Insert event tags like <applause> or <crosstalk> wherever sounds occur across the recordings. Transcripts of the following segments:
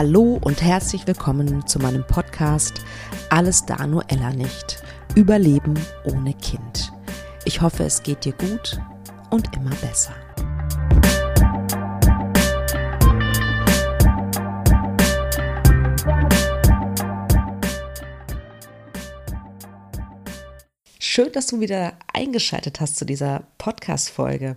Hallo und herzlich willkommen zu meinem Podcast Alles da nur Ella nicht. Überleben ohne Kind. Ich hoffe, es geht dir gut und immer besser. Schön, dass du wieder eingeschaltet hast zu dieser Podcast-Folge.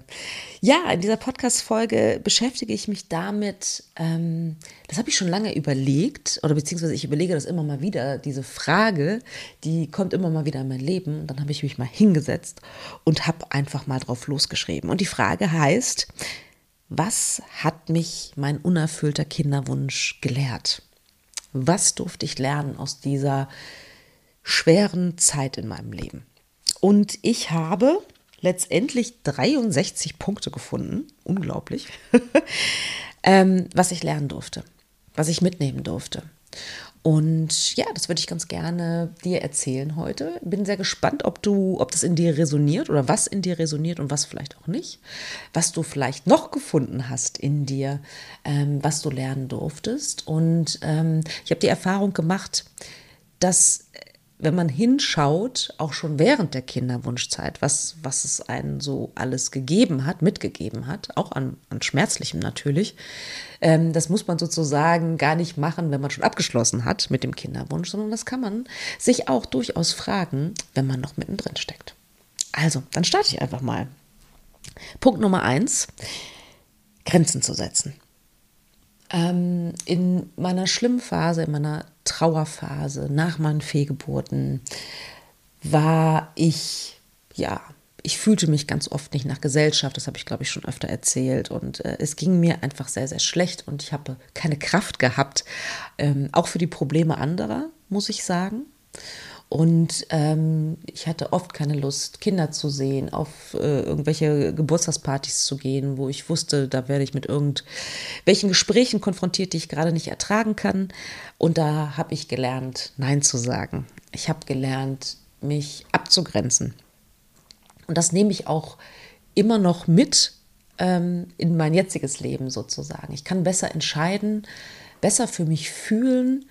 Ja, in dieser Podcast-Folge beschäftige ich mich damit, ähm, das habe ich schon lange überlegt, oder beziehungsweise ich überlege das immer mal wieder, diese Frage, die kommt immer mal wieder in mein Leben. Und dann habe ich mich mal hingesetzt und habe einfach mal drauf losgeschrieben. Und die Frage heißt, was hat mich mein unerfüllter Kinderwunsch gelehrt? Was durfte ich lernen aus dieser schweren Zeit in meinem Leben? Und ich habe letztendlich 63 Punkte gefunden, unglaublich, <laughs> ähm, was ich lernen durfte, was ich mitnehmen durfte. Und ja, das würde ich ganz gerne dir erzählen heute. Bin sehr gespannt, ob du, ob das in dir resoniert oder was in dir resoniert und was vielleicht auch nicht. Was du vielleicht noch gefunden hast in dir, ähm, was du lernen durftest. Und ähm, ich habe die Erfahrung gemacht, dass wenn man hinschaut, auch schon während der Kinderwunschzeit, was, was es einen so alles gegeben hat, mitgegeben hat, auch an, an Schmerzlichem natürlich, ähm, das muss man sozusagen gar nicht machen, wenn man schon abgeschlossen hat mit dem Kinderwunsch, sondern das kann man sich auch durchaus fragen, wenn man noch mittendrin steckt. Also, dann starte ich einfach mal. Punkt Nummer eins, Grenzen zu setzen. Ähm, in meiner schlimmen Phase, in meiner Trauerphase nach meinen Fehlgeburten war ich, ja, ich fühlte mich ganz oft nicht nach Gesellschaft, das habe ich, glaube ich, schon öfter erzählt. Und äh, es ging mir einfach sehr, sehr schlecht und ich habe keine Kraft gehabt, ähm, auch für die Probleme anderer, muss ich sagen. Und ähm, ich hatte oft keine Lust, Kinder zu sehen, auf äh, irgendwelche Geburtstagspartys zu gehen, wo ich wusste, da werde ich mit irgendwelchen Gesprächen konfrontiert, die ich gerade nicht ertragen kann. Und da habe ich gelernt, Nein zu sagen. Ich habe gelernt, mich abzugrenzen. Und das nehme ich auch immer noch mit ähm, in mein jetziges Leben sozusagen. Ich kann besser entscheiden, besser für mich fühlen,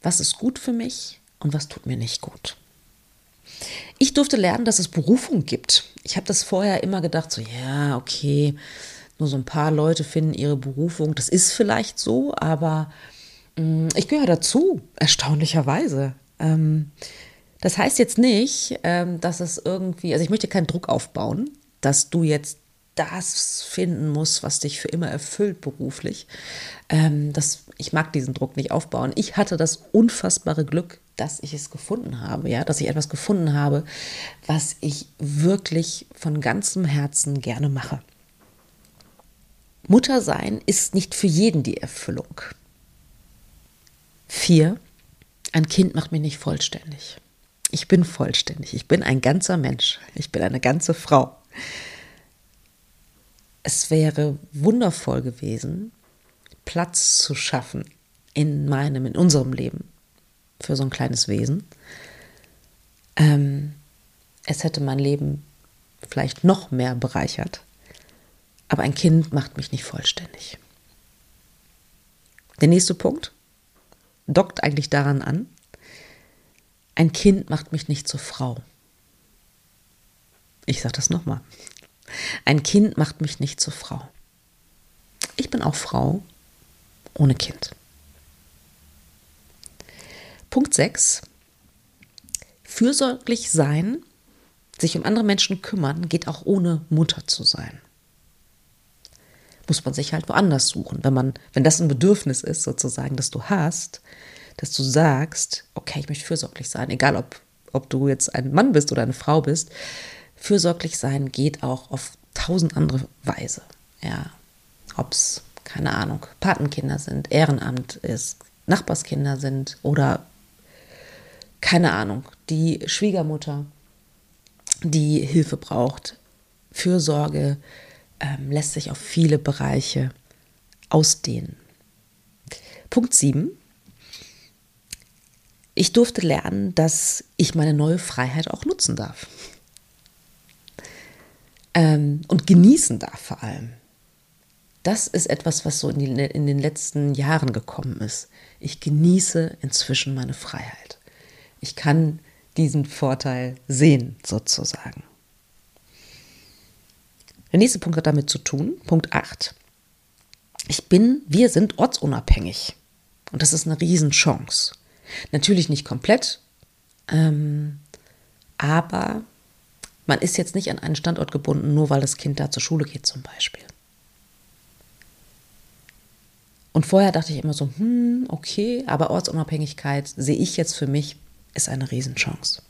was ist gut für mich und was tut mir nicht gut. Ich durfte lernen, dass es Berufung gibt. Ich habe das vorher immer gedacht, so ja, okay, nur so ein paar Leute finden ihre Berufung. Das ist vielleicht so, aber mh, mm, ich gehöre dazu, erstaunlicherweise. Ähm, das heißt jetzt nicht, ähm, dass es irgendwie, also ich möchte keinen Druck aufbauen, dass du jetzt das finden musst, was dich für immer erfüllt beruflich. Ähm, das, ich mag diesen Druck nicht aufbauen. Ich hatte das unfassbare Glück, dass ich es gefunden habe, ja, dass ich etwas gefunden habe, was ich wirklich von ganzem Herzen gerne mache. Mutter sein ist nicht für jeden die Erfüllung. Vier, ein Kind macht mich nicht vollständig. Ich bin vollständig. Ich bin ein ganzer Mensch. Ich bin eine ganze Frau. Es wäre wundervoll gewesen, Platz zu schaffen in meinem, in unserem Leben für so ein kleines Wesen. Ähm, es hätte mein Leben vielleicht noch mehr bereichert, aber ein Kind macht mich nicht vollständig. Der nächste Punkt dockt eigentlich daran an, ein Kind macht mich nicht zur Frau. Ich sage das nochmal. Ein Kind macht mich nicht zur Frau. Ich bin auch Frau ohne Kind. Punkt 6. Fürsorglich sein, sich um andere Menschen kümmern, geht auch ohne Mutter zu sein. Muss man sich halt woanders suchen. Wenn man, wenn das ein Bedürfnis ist, sozusagen, das du hast, dass du sagst, okay, ich möchte fürsorglich sein, egal ob, ob du jetzt ein Mann bist oder eine Frau bist, fürsorglich sein geht auch auf tausend andere Weise. Ja, ob es, keine Ahnung, Patenkinder sind, Ehrenamt ist, Nachbarskinder sind oder keine Ahnung, die Schwiegermutter, die Hilfe braucht. Fürsorge ähm, lässt sich auf viele Bereiche ausdehnen. Punkt 7. Ich durfte lernen, dass ich meine neue Freiheit auch nutzen darf. Ähm, und genießen darf vor allem. das ist etwas, was so in, die, in den letzten Jahren gekommen ist. Ich genieße inzwischen meine Freiheit. Ich kann diesen Vorteil sehen, sozusagen. Der nächste Punkt hat damit zu tun, Punkt 8. Ich bin, wir sind ortsunabhängig. Und das ist eine Riesenchance. Natürlich nicht komplett, ähm, aber man ist jetzt nicht an einen Standort gebunden, nur weil das Kind da zur Schule geht zum Beispiel. Und vorher dachte ich immer so, hm, okay, aber Ortsunabhängigkeit sehe ich jetzt für mich, ist eine Riesenchance.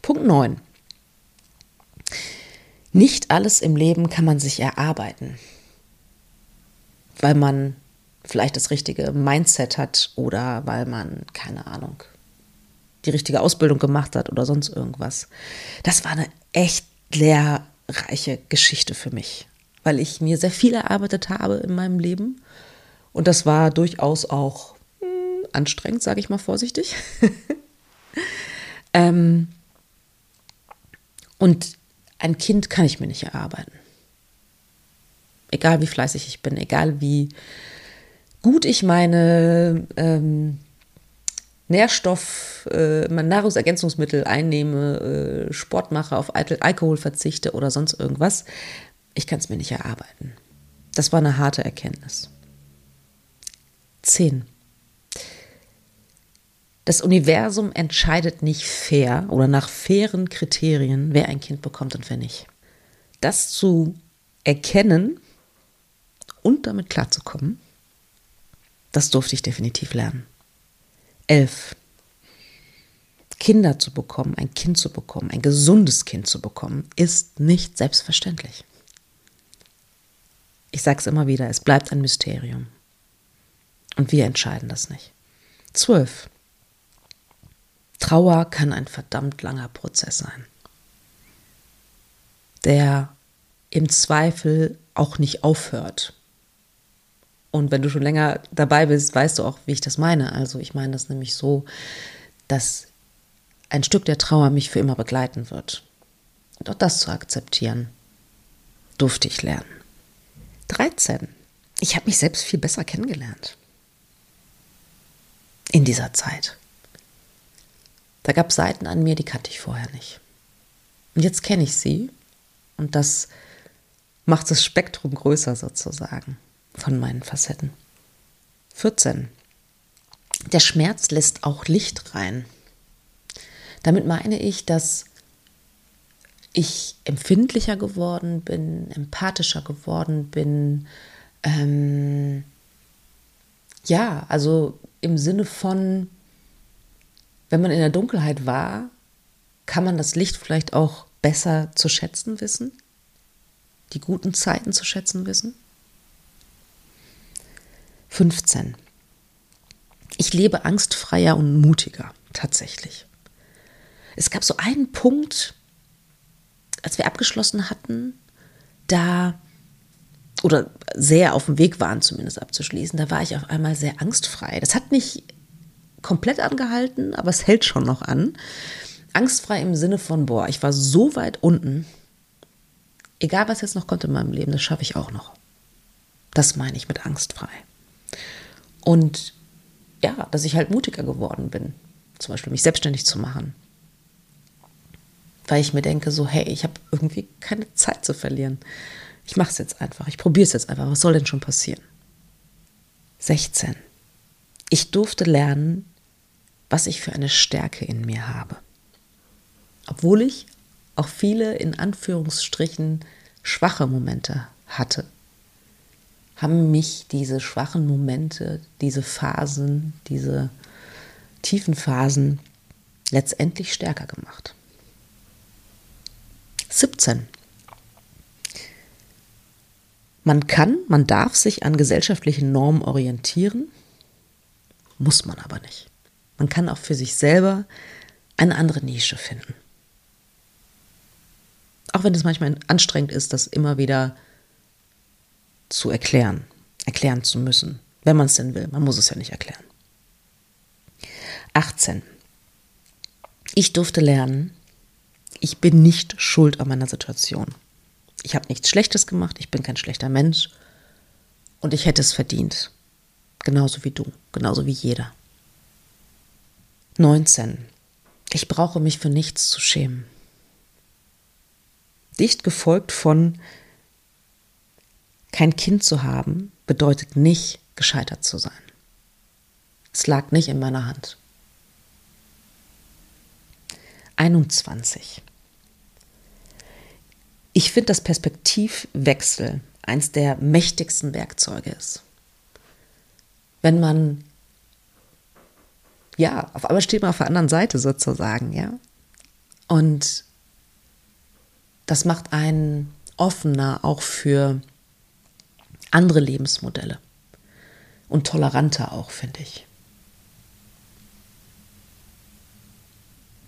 Punkt 9. Nicht alles im Leben kann man sich erarbeiten, weil man vielleicht das richtige Mindset hat oder weil man, keine Ahnung, die richtige Ausbildung gemacht hat oder sonst irgendwas. Das war eine echt lehrreiche Geschichte für mich, weil ich mir sehr viel erarbeitet habe in meinem Leben. Und das war durchaus auch hm, anstrengend, sage ich mal vorsichtig. <laughs> ähm, und ein Kind kann ich mir nicht erarbeiten. Egal wie fleißig ich bin, egal wie gut ich meine ähm, Nährstoff, äh, mein Nahrungsergänzungsmittel einnehme, äh, Sport mache, auf Alkohol verzichte oder sonst irgendwas, ich kann es mir nicht erarbeiten. Das war eine harte Erkenntnis. Zehn. Das Universum entscheidet nicht fair oder nach fairen Kriterien, wer ein Kind bekommt und wer nicht. Das zu erkennen und damit klarzukommen, das durfte ich definitiv lernen. Elf. Kinder zu bekommen, ein Kind zu bekommen, ein gesundes Kind zu bekommen, ist nicht selbstverständlich. Ich sage es immer wieder, es bleibt ein Mysterium. Und wir entscheiden das nicht. Zwölf. Trauer kann ein verdammt langer Prozess sein, der im Zweifel auch nicht aufhört. Und wenn du schon länger dabei bist, weißt du auch, wie ich das meine. Also ich meine das nämlich so, dass ein Stück der Trauer mich für immer begleiten wird. Und auch das zu akzeptieren, durfte ich lernen. 13. Ich habe mich selbst viel besser kennengelernt. In dieser Zeit. Da gab es Seiten an mir, die kannte ich vorher nicht. Und jetzt kenne ich sie und das macht das Spektrum größer sozusagen von meinen Facetten. 14. Der Schmerz lässt auch Licht rein. Damit meine ich, dass ich empfindlicher geworden bin, empathischer geworden bin. Ähm, ja, also im Sinne von, wenn man in der Dunkelheit war, kann man das Licht vielleicht auch besser zu schätzen wissen, die guten Zeiten zu schätzen wissen. 15. Ich lebe angstfreier und mutiger, tatsächlich. Es gab so einen Punkt, als wir abgeschlossen hatten, da, oder sehr auf dem Weg waren zumindest abzuschließen, da war ich auf einmal sehr angstfrei. Das hat nicht komplett angehalten, aber es hält schon noch an. Angstfrei im Sinne von, boah, ich war so weit unten. Egal, was jetzt noch kommt in meinem Leben, das schaffe ich auch noch. Das meine ich mit angstfrei. Und ja, dass ich halt mutiger geworden bin, zum Beispiel mich selbstständig zu machen. Weil ich mir denke, so, hey, ich habe irgendwie keine Zeit zu verlieren. Ich mache es jetzt einfach, ich probiere es jetzt einfach. Was soll denn schon passieren? 16. Ich durfte lernen, was ich für eine Stärke in mir habe. Obwohl ich auch viele in Anführungsstrichen schwache Momente hatte, haben mich diese schwachen Momente, diese Phasen, diese tiefen Phasen letztendlich stärker gemacht. 17. Man kann, man darf sich an gesellschaftlichen Normen orientieren, muss man aber nicht. Man kann auch für sich selber eine andere Nische finden. Auch wenn es manchmal anstrengend ist, das immer wieder zu erklären, erklären zu müssen, wenn man es denn will. Man muss es ja nicht erklären. 18. Ich durfte lernen, ich bin nicht schuld an meiner Situation. Ich habe nichts Schlechtes gemacht, ich bin kein schlechter Mensch. Und ich hätte es verdient. Genauso wie du, genauso wie jeder. 19. Ich brauche mich für nichts zu schämen. Dicht gefolgt von kein Kind zu haben, bedeutet nicht gescheitert zu sein. Es lag nicht in meiner Hand. 21. Ich finde, dass Perspektivwechsel eins der mächtigsten Werkzeuge ist. Wenn man, ja, auf einmal steht man auf der anderen Seite sozusagen, ja. Und das macht einen offener auch für andere Lebensmodelle und toleranter auch, finde ich.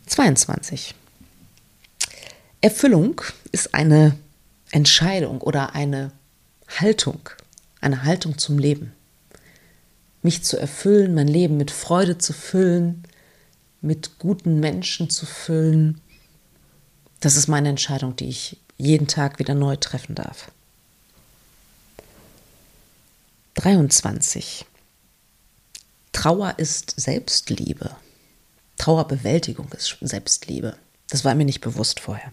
22. Erfüllung ist eine Entscheidung oder eine Haltung, eine Haltung zum Leben. Mich zu erfüllen, mein Leben mit Freude zu füllen, mit guten Menschen zu füllen, das ist meine Entscheidung, die ich jeden Tag wieder neu treffen darf. 23. Trauer ist Selbstliebe. Trauerbewältigung ist Selbstliebe. Das war mir nicht bewusst vorher.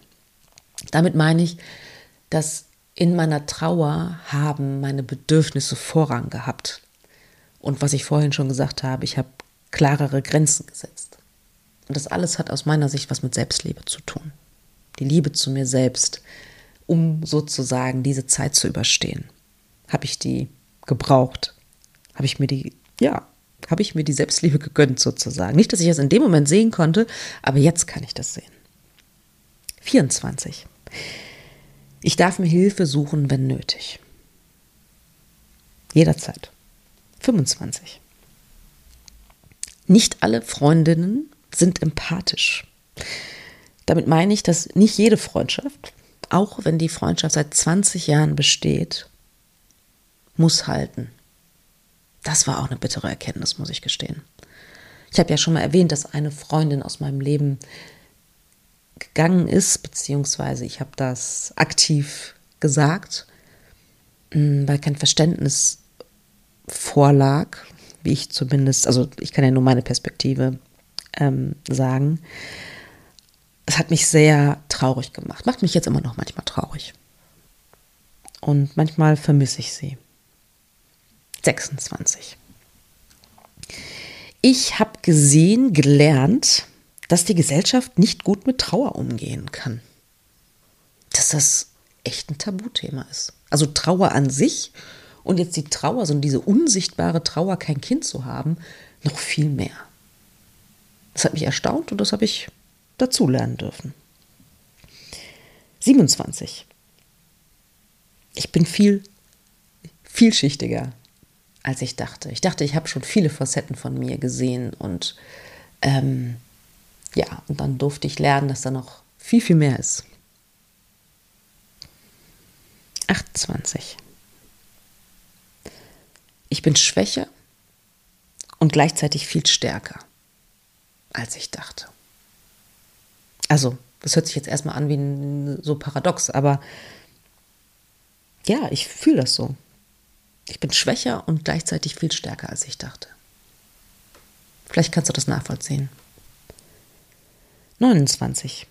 Damit meine ich, dass in meiner Trauer haben meine Bedürfnisse Vorrang gehabt. Und was ich vorhin schon gesagt habe, ich habe klarere Grenzen gesetzt. Und das alles hat aus meiner Sicht was mit Selbstliebe zu tun. Die Liebe zu mir selbst, um sozusagen diese Zeit zu überstehen. Habe ich die gebraucht? Habe ich mir die, ja, habe ich mir die Selbstliebe gegönnt sozusagen. Nicht, dass ich das in dem Moment sehen konnte, aber jetzt kann ich das sehen. 24. Ich darf mir Hilfe suchen, wenn nötig. Jederzeit. 25. Nicht alle Freundinnen sind empathisch. Damit meine ich, dass nicht jede Freundschaft, auch wenn die Freundschaft seit 20 Jahren besteht, muss halten. Das war auch eine bittere Erkenntnis, muss ich gestehen. Ich habe ja schon mal erwähnt, dass eine Freundin aus meinem Leben gegangen ist, beziehungsweise ich habe das aktiv gesagt, mm, weil kein Verständnis vorlag, wie ich zumindest, also ich kann ja nur meine Perspektive ähm, sagen. Es hat mich sehr traurig gemacht, macht mich jetzt immer noch manchmal traurig. Und manchmal vermisse ich sie. 26. Ich habe gesehen, gelernt, dass die Gesellschaft nicht gut mit Trauer umgehen kann. Dass das echt ein Tabuthema ist. Also Trauer an sich und jetzt die Trauer, so diese unsichtbare Trauer, kein Kind zu haben, noch viel mehr. Das hat mich erstaunt und das habe ich dazulernen dürfen. 27. Ich bin viel vielschichtiger als ich dachte. Ich dachte, ich habe schon viele Facetten von mir gesehen und ähm, ja, und dann durfte ich lernen, dass da noch viel, viel mehr ist. 28. Ich bin schwächer und gleichzeitig viel stärker, als ich dachte. Also, das hört sich jetzt erstmal an wie so paradox, aber ja, ich fühle das so. Ich bin schwächer und gleichzeitig viel stärker, als ich dachte. Vielleicht kannst du das nachvollziehen. 29.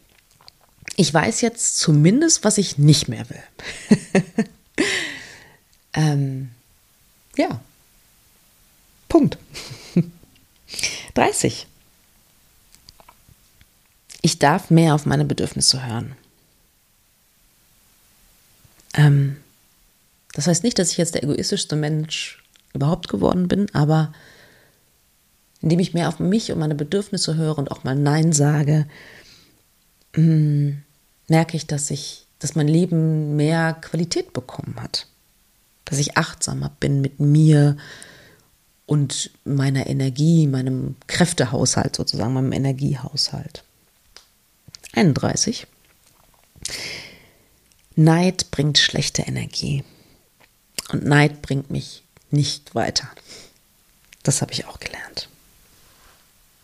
Ich weiß jetzt zumindest, was ich nicht mehr will. <laughs> ähm, ja. Punkt. <laughs> 30. Ich darf mehr auf meine Bedürfnisse hören. Ähm, das heißt nicht, dass ich jetzt der egoistischste Mensch überhaupt geworden bin, aber indem ich mehr auf mich und meine Bedürfnisse höre und auch mal Nein sage, mm, merke ich, dass ich, dass mein Leben mehr Qualität bekommen hat. Dass ich achtsamer bin mit mir und meiner Energie, meinem Kräftehaushalt sozusagen, meinem Energiehaushalt. 31. Neid bringt schlechte Energie. Und Neid bringt mich nicht weiter. Das habe ich auch gelernt.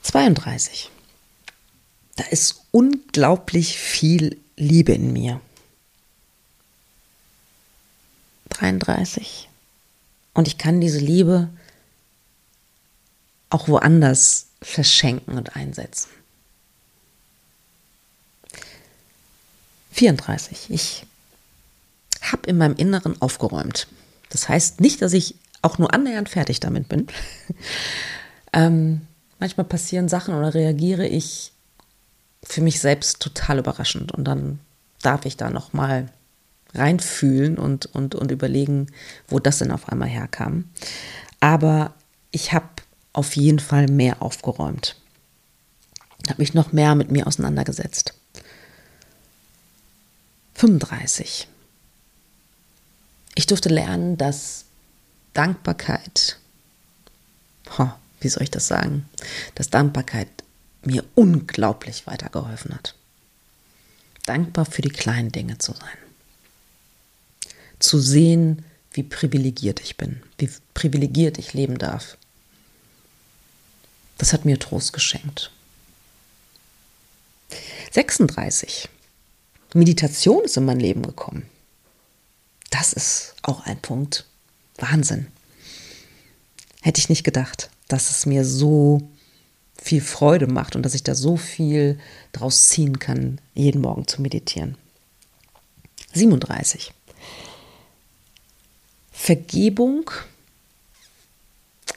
32. Da ist unglaublich viel Liebe in mir. 33. Und ich kann diese Liebe auch woanders verschenken und einsetzen. 34. Ich habe in meinem Inneren aufgeräumt. Das heißt nicht, dass ich auch nur annähernd fertig damit bin. <laughs> ähm, manchmal passieren Sachen oder reagiere ich für mich selbst total überraschend und dann darf ich da noch mal reinfühlen und, und, und überlegen, wo das denn auf einmal herkam. Aber ich habe auf jeden Fall mehr aufgeräumt. Habe mich noch mehr mit mir auseinandergesetzt. 35. Ich durfte lernen, dass Dankbarkeit, oh, wie soll ich das sagen, dass Dankbarkeit mir unglaublich weitergeholfen hat. Dankbar für die kleinen Dinge zu sein. Zu sehen, wie privilegiert ich bin, wie privilegiert ich leben darf. Das hat mir Trost geschenkt. 36. Meditation ist in mein Leben gekommen. Das ist auch ein Punkt. Wahnsinn. Hätte ich nicht gedacht, dass es mir so viel Freude macht und dass ich da so viel draus ziehen kann, jeden Morgen zu meditieren. 37. Vergebung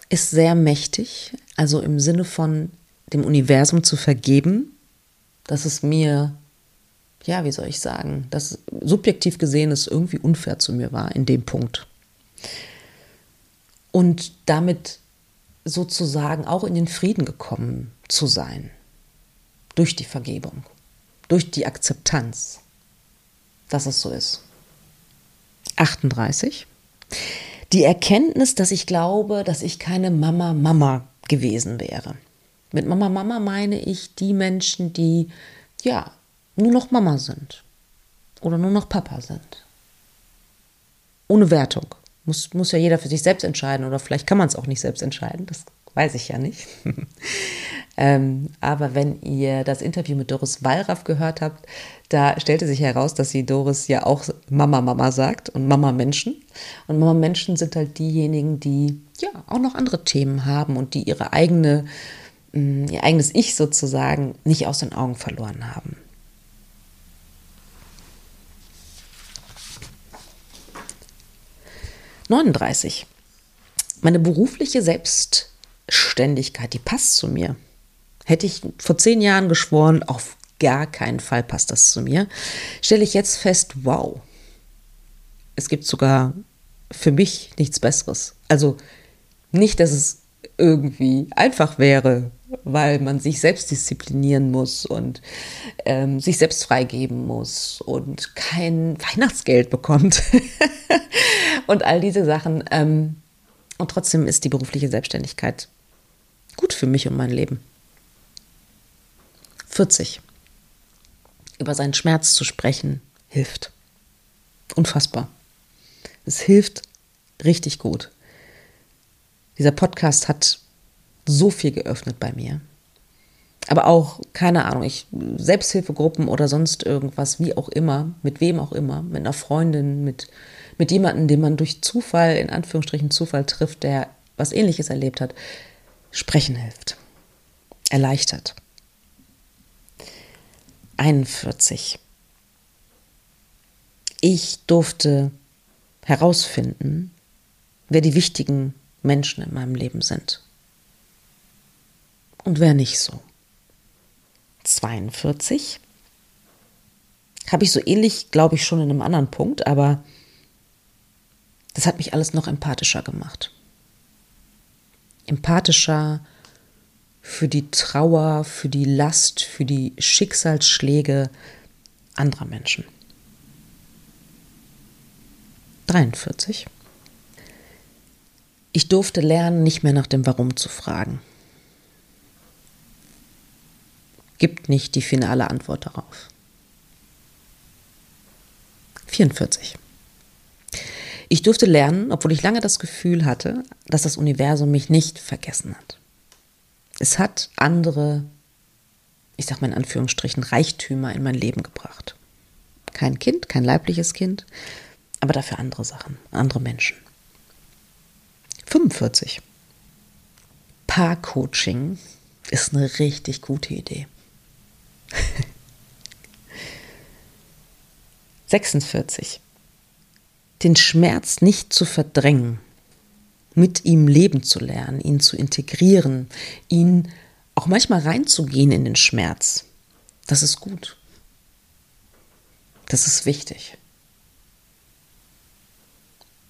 ist sehr mächtig, also im Sinne von dem Universum zu vergeben, dass es mir ja, wie soll ich sagen, dass subjektiv gesehen es irgendwie unfair zu mir war in dem Punkt. Und damit sozusagen auch in den Frieden gekommen zu sein. Durch die Vergebung, durch die Akzeptanz, dass es so ist. 38. Die Erkenntnis, dass ich glaube, dass ich keine Mama Mama gewesen wäre. Mit Mama Mama meine ich die Menschen, die ja nur noch Mama sind oder nur noch Papa sind. Ohne Wertung. Muss, muss ja jeder für sich selbst entscheiden oder vielleicht kann man es auch nicht selbst entscheiden, das weiß ich ja nicht. <laughs> ähm, aber wenn ihr das Interview mit Doris Wallraff gehört habt, da stellte sich heraus, dass sie Doris ja auch Mama Mama sagt und Mama Menschen. Und Mama Menschen sind halt diejenigen, die ja auch noch andere Themen haben und die ihre eigene, mm, ihr eigenes Ich sozusagen nicht aus den Augen verloren haben. 39. Meine berufliche Selbstständigkeit, die passt zu mir. Hätte ich vor zehn Jahren geschworen, auf gar keinen Fall passt das zu mir, stelle ich jetzt fest, wow, es gibt sogar für mich nichts Besseres. Also nicht, dass es irgendwie einfach wäre, weil man sich selbst disziplinieren muss und ähm, sich selbst freigeben muss und kein Weihnachtsgeld bekommt <laughs> und all diese Sachen. Ähm, und trotzdem ist die berufliche Selbstständigkeit gut für mich und mein Leben. 40. Über seinen Schmerz zu sprechen hilft. Unfassbar. Es hilft richtig gut. Dieser Podcast hat so viel geöffnet bei mir. Aber auch, keine Ahnung, ich, Selbsthilfegruppen oder sonst irgendwas, wie auch immer, mit wem auch immer, mit einer Freundin, mit, mit jemandem, den man durch Zufall, in Anführungsstrichen Zufall trifft, der was ähnliches erlebt hat, sprechen hilft. Erleichtert. 41. Ich durfte herausfinden, wer die wichtigen Menschen in meinem Leben sind und wer nicht so. 42 habe ich so ähnlich, glaube ich, schon in einem anderen Punkt, aber das hat mich alles noch empathischer gemacht. Empathischer für die Trauer, für die Last, für die Schicksalsschläge anderer Menschen. 43. Ich durfte lernen, nicht mehr nach dem Warum zu fragen. gibt nicht die finale Antwort darauf. 44. Ich durfte lernen, obwohl ich lange das Gefühl hatte, dass das Universum mich nicht vergessen hat. Es hat andere, ich sage mal in Anführungsstrichen, Reichtümer in mein Leben gebracht. Kein Kind, kein leibliches Kind, aber dafür andere Sachen, andere Menschen. 45. Paarcoaching ist eine richtig gute Idee. <laughs> 46. Den Schmerz nicht zu verdrängen, mit ihm leben zu lernen, ihn zu integrieren, ihn auch manchmal reinzugehen in den Schmerz. Das ist gut. Das ist wichtig.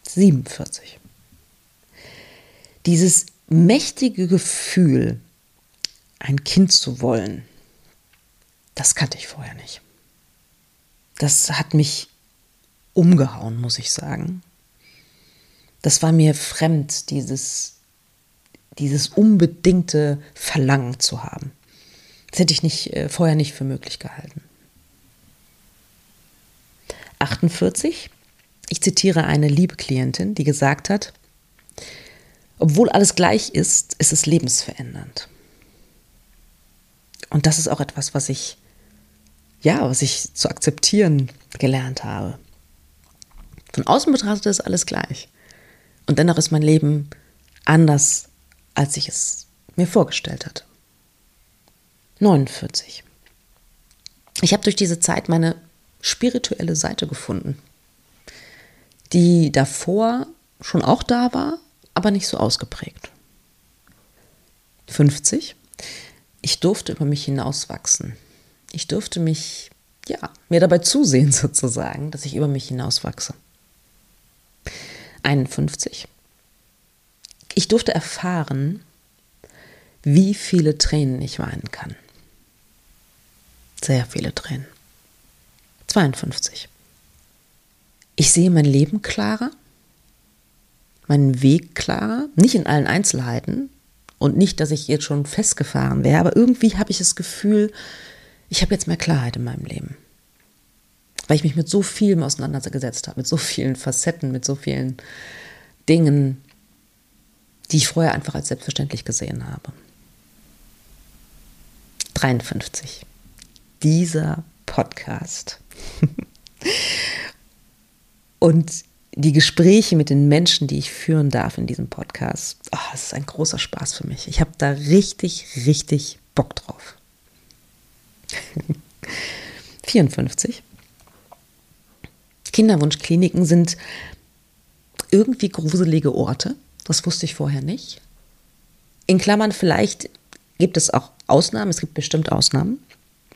47. Dieses mächtige Gefühl, ein Kind zu wollen, das kannte ich vorher nicht. Das hat mich umgehauen, muss ich sagen. Das war mir fremd, dieses, dieses unbedingte Verlangen zu haben. Das hätte ich nicht, äh, vorher nicht für möglich gehalten. 48. Ich zitiere eine liebe Klientin, die gesagt hat, obwohl alles gleich ist, ist es lebensverändernd. Und das ist auch etwas, was ich, ja, was ich zu akzeptieren gelernt habe. Von außen betrachtet ist alles gleich. Und dennoch ist mein Leben anders, als ich es mir vorgestellt hatte. 49. Ich habe durch diese Zeit meine spirituelle Seite gefunden, die davor schon auch da war, aber nicht so ausgeprägt. 50. Ich durfte über mich hinauswachsen. Ich durfte mich, ja, mir dabei zusehen <laughs> sozusagen, dass ich über mich hinauswachse. 51. Ich durfte erfahren, wie viele Tränen ich weinen kann. Sehr viele Tränen. 52. Ich sehe mein Leben klarer meinen Weg klarer, nicht in allen Einzelheiten und nicht, dass ich jetzt schon festgefahren wäre, aber irgendwie habe ich das Gefühl, ich habe jetzt mehr Klarheit in meinem Leben. Weil ich mich mit so vielem auseinandergesetzt habe, mit so vielen Facetten, mit so vielen Dingen, die ich vorher einfach als selbstverständlich gesehen habe. 53. Dieser Podcast. <laughs> Und die Gespräche mit den Menschen, die ich führen darf in diesem Podcast, oh, das ist ein großer Spaß für mich. Ich habe da richtig, richtig Bock drauf. <laughs> 54. Kinderwunschkliniken sind irgendwie gruselige Orte. Das wusste ich vorher nicht. In Klammern, vielleicht gibt es auch Ausnahmen, es gibt bestimmt Ausnahmen.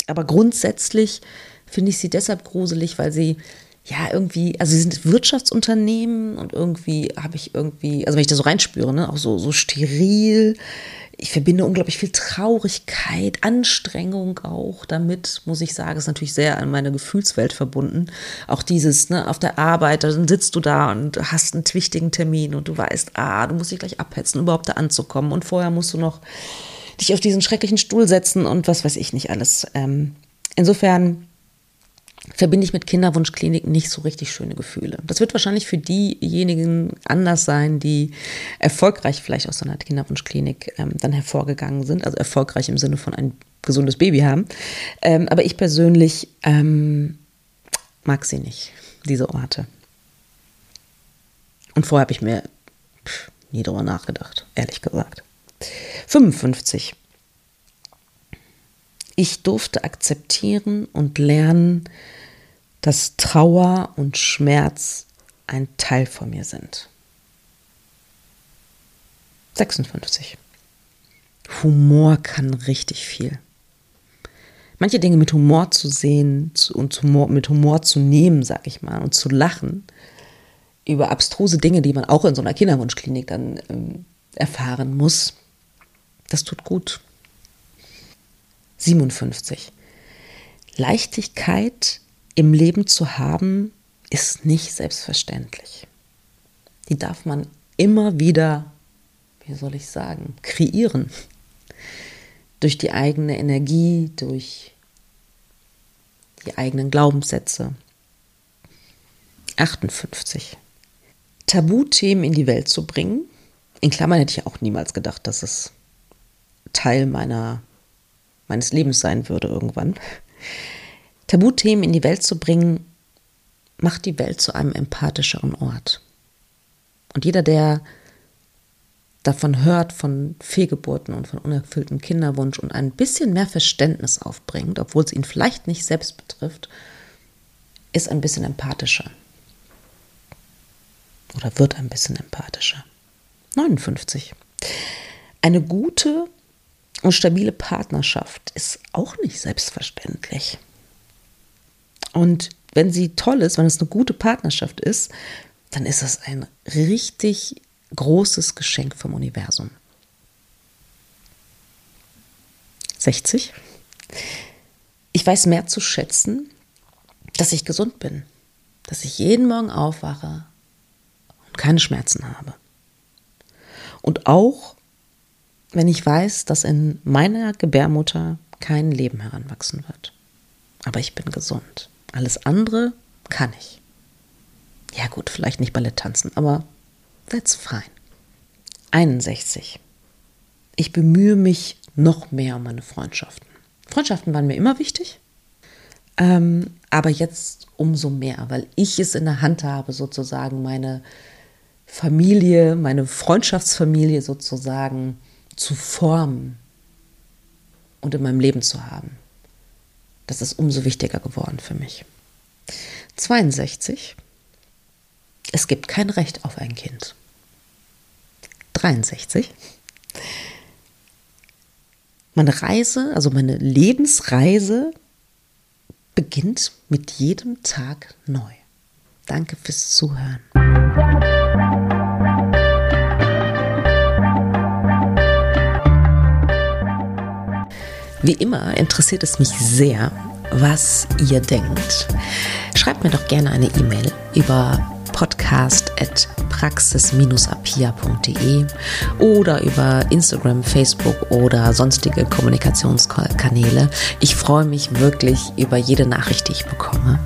Aber grundsätzlich finde ich sie deshalb gruselig, weil sie ja, irgendwie, also sie sind Wirtschaftsunternehmen und irgendwie habe ich irgendwie, also wenn ich da so reinspüre, ne, auch so, so steril. Ich verbinde unglaublich viel Traurigkeit, Anstrengung auch damit, muss ich sagen, ist natürlich sehr an meine Gefühlswelt verbunden. Auch dieses, ne, auf der Arbeit, dann sitzt du da und hast einen wichtigen Termin und du weißt, ah, du musst dich gleich abhetzen, überhaupt da anzukommen. Und vorher musst du noch dich auf diesen schrecklichen Stuhl setzen und was weiß ich nicht alles. Ähm, insofern verbinde ich mit Kinderwunschkliniken nicht so richtig schöne Gefühle. Das wird wahrscheinlich für diejenigen anders sein, die erfolgreich vielleicht aus so einer Kinderwunschklinik ähm, dann hervorgegangen sind, also erfolgreich im Sinne von ein gesundes Baby haben. Ähm, aber ich persönlich ähm, mag sie nicht, diese Orte. Und vorher habe ich mir pff, nie drüber nachgedacht, ehrlich gesagt. 55. Ich durfte akzeptieren und lernen, dass Trauer und Schmerz ein Teil von mir sind. 56. Humor kann richtig viel. Manche Dinge mit Humor zu sehen und mit Humor zu nehmen, sag ich mal, und zu lachen über abstruse Dinge, die man auch in so einer Kinderwunschklinik dann ähm, erfahren muss, das tut gut. 57. Leichtigkeit im Leben zu haben, ist nicht selbstverständlich. Die darf man immer wieder, wie soll ich sagen, kreieren. Durch die eigene Energie, durch die eigenen Glaubenssätze. 58. Tabuthemen in die Welt zu bringen. In Klammern hätte ich auch niemals gedacht, dass es Teil meiner, meines Lebens sein würde irgendwann. Tabuthemen in die Welt zu bringen, macht die Welt zu einem empathischeren Ort. Und jeder, der davon hört, von Fehlgeburten und von unerfülltem Kinderwunsch und ein bisschen mehr Verständnis aufbringt, obwohl es ihn vielleicht nicht selbst betrifft, ist ein bisschen empathischer. Oder wird ein bisschen empathischer. 59. Eine gute und stabile Partnerschaft ist auch nicht selbstverständlich. Und wenn sie toll ist, wenn es eine gute Partnerschaft ist, dann ist es ein richtig großes Geschenk vom Universum. 60. Ich weiß mehr zu schätzen, dass ich gesund bin, dass ich jeden Morgen aufwache und keine Schmerzen habe. Und auch, wenn ich weiß, dass in meiner Gebärmutter kein Leben heranwachsen wird. Aber ich bin gesund. Alles andere kann ich. Ja gut, vielleicht nicht Ballett tanzen, aber that's fine. 61. Ich bemühe mich noch mehr um meine Freundschaften. Freundschaften waren mir immer wichtig, ähm, aber jetzt umso mehr, weil ich es in der Hand habe, sozusagen meine Familie, meine Freundschaftsfamilie sozusagen zu formen und in meinem Leben zu haben. Das ist umso wichtiger geworden für mich. 62. Es gibt kein Recht auf ein Kind. 63. Meine Reise, also meine Lebensreise beginnt mit jedem Tag neu. Danke fürs Zuhören. Wie immer interessiert es mich sehr, was ihr denkt. Schreibt mir doch gerne eine E-Mail über podcast.praxis-apia.de oder über Instagram, Facebook oder sonstige Kommunikationskanäle. Ich freue mich wirklich über jede Nachricht, die ich bekomme.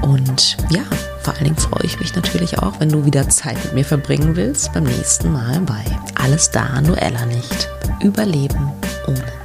Und ja, vor allen Dingen freue ich mich natürlich auch, wenn du wieder Zeit mit mir verbringen willst beim nächsten Mal bei Alles da, nur Ella nicht. Überleben ohne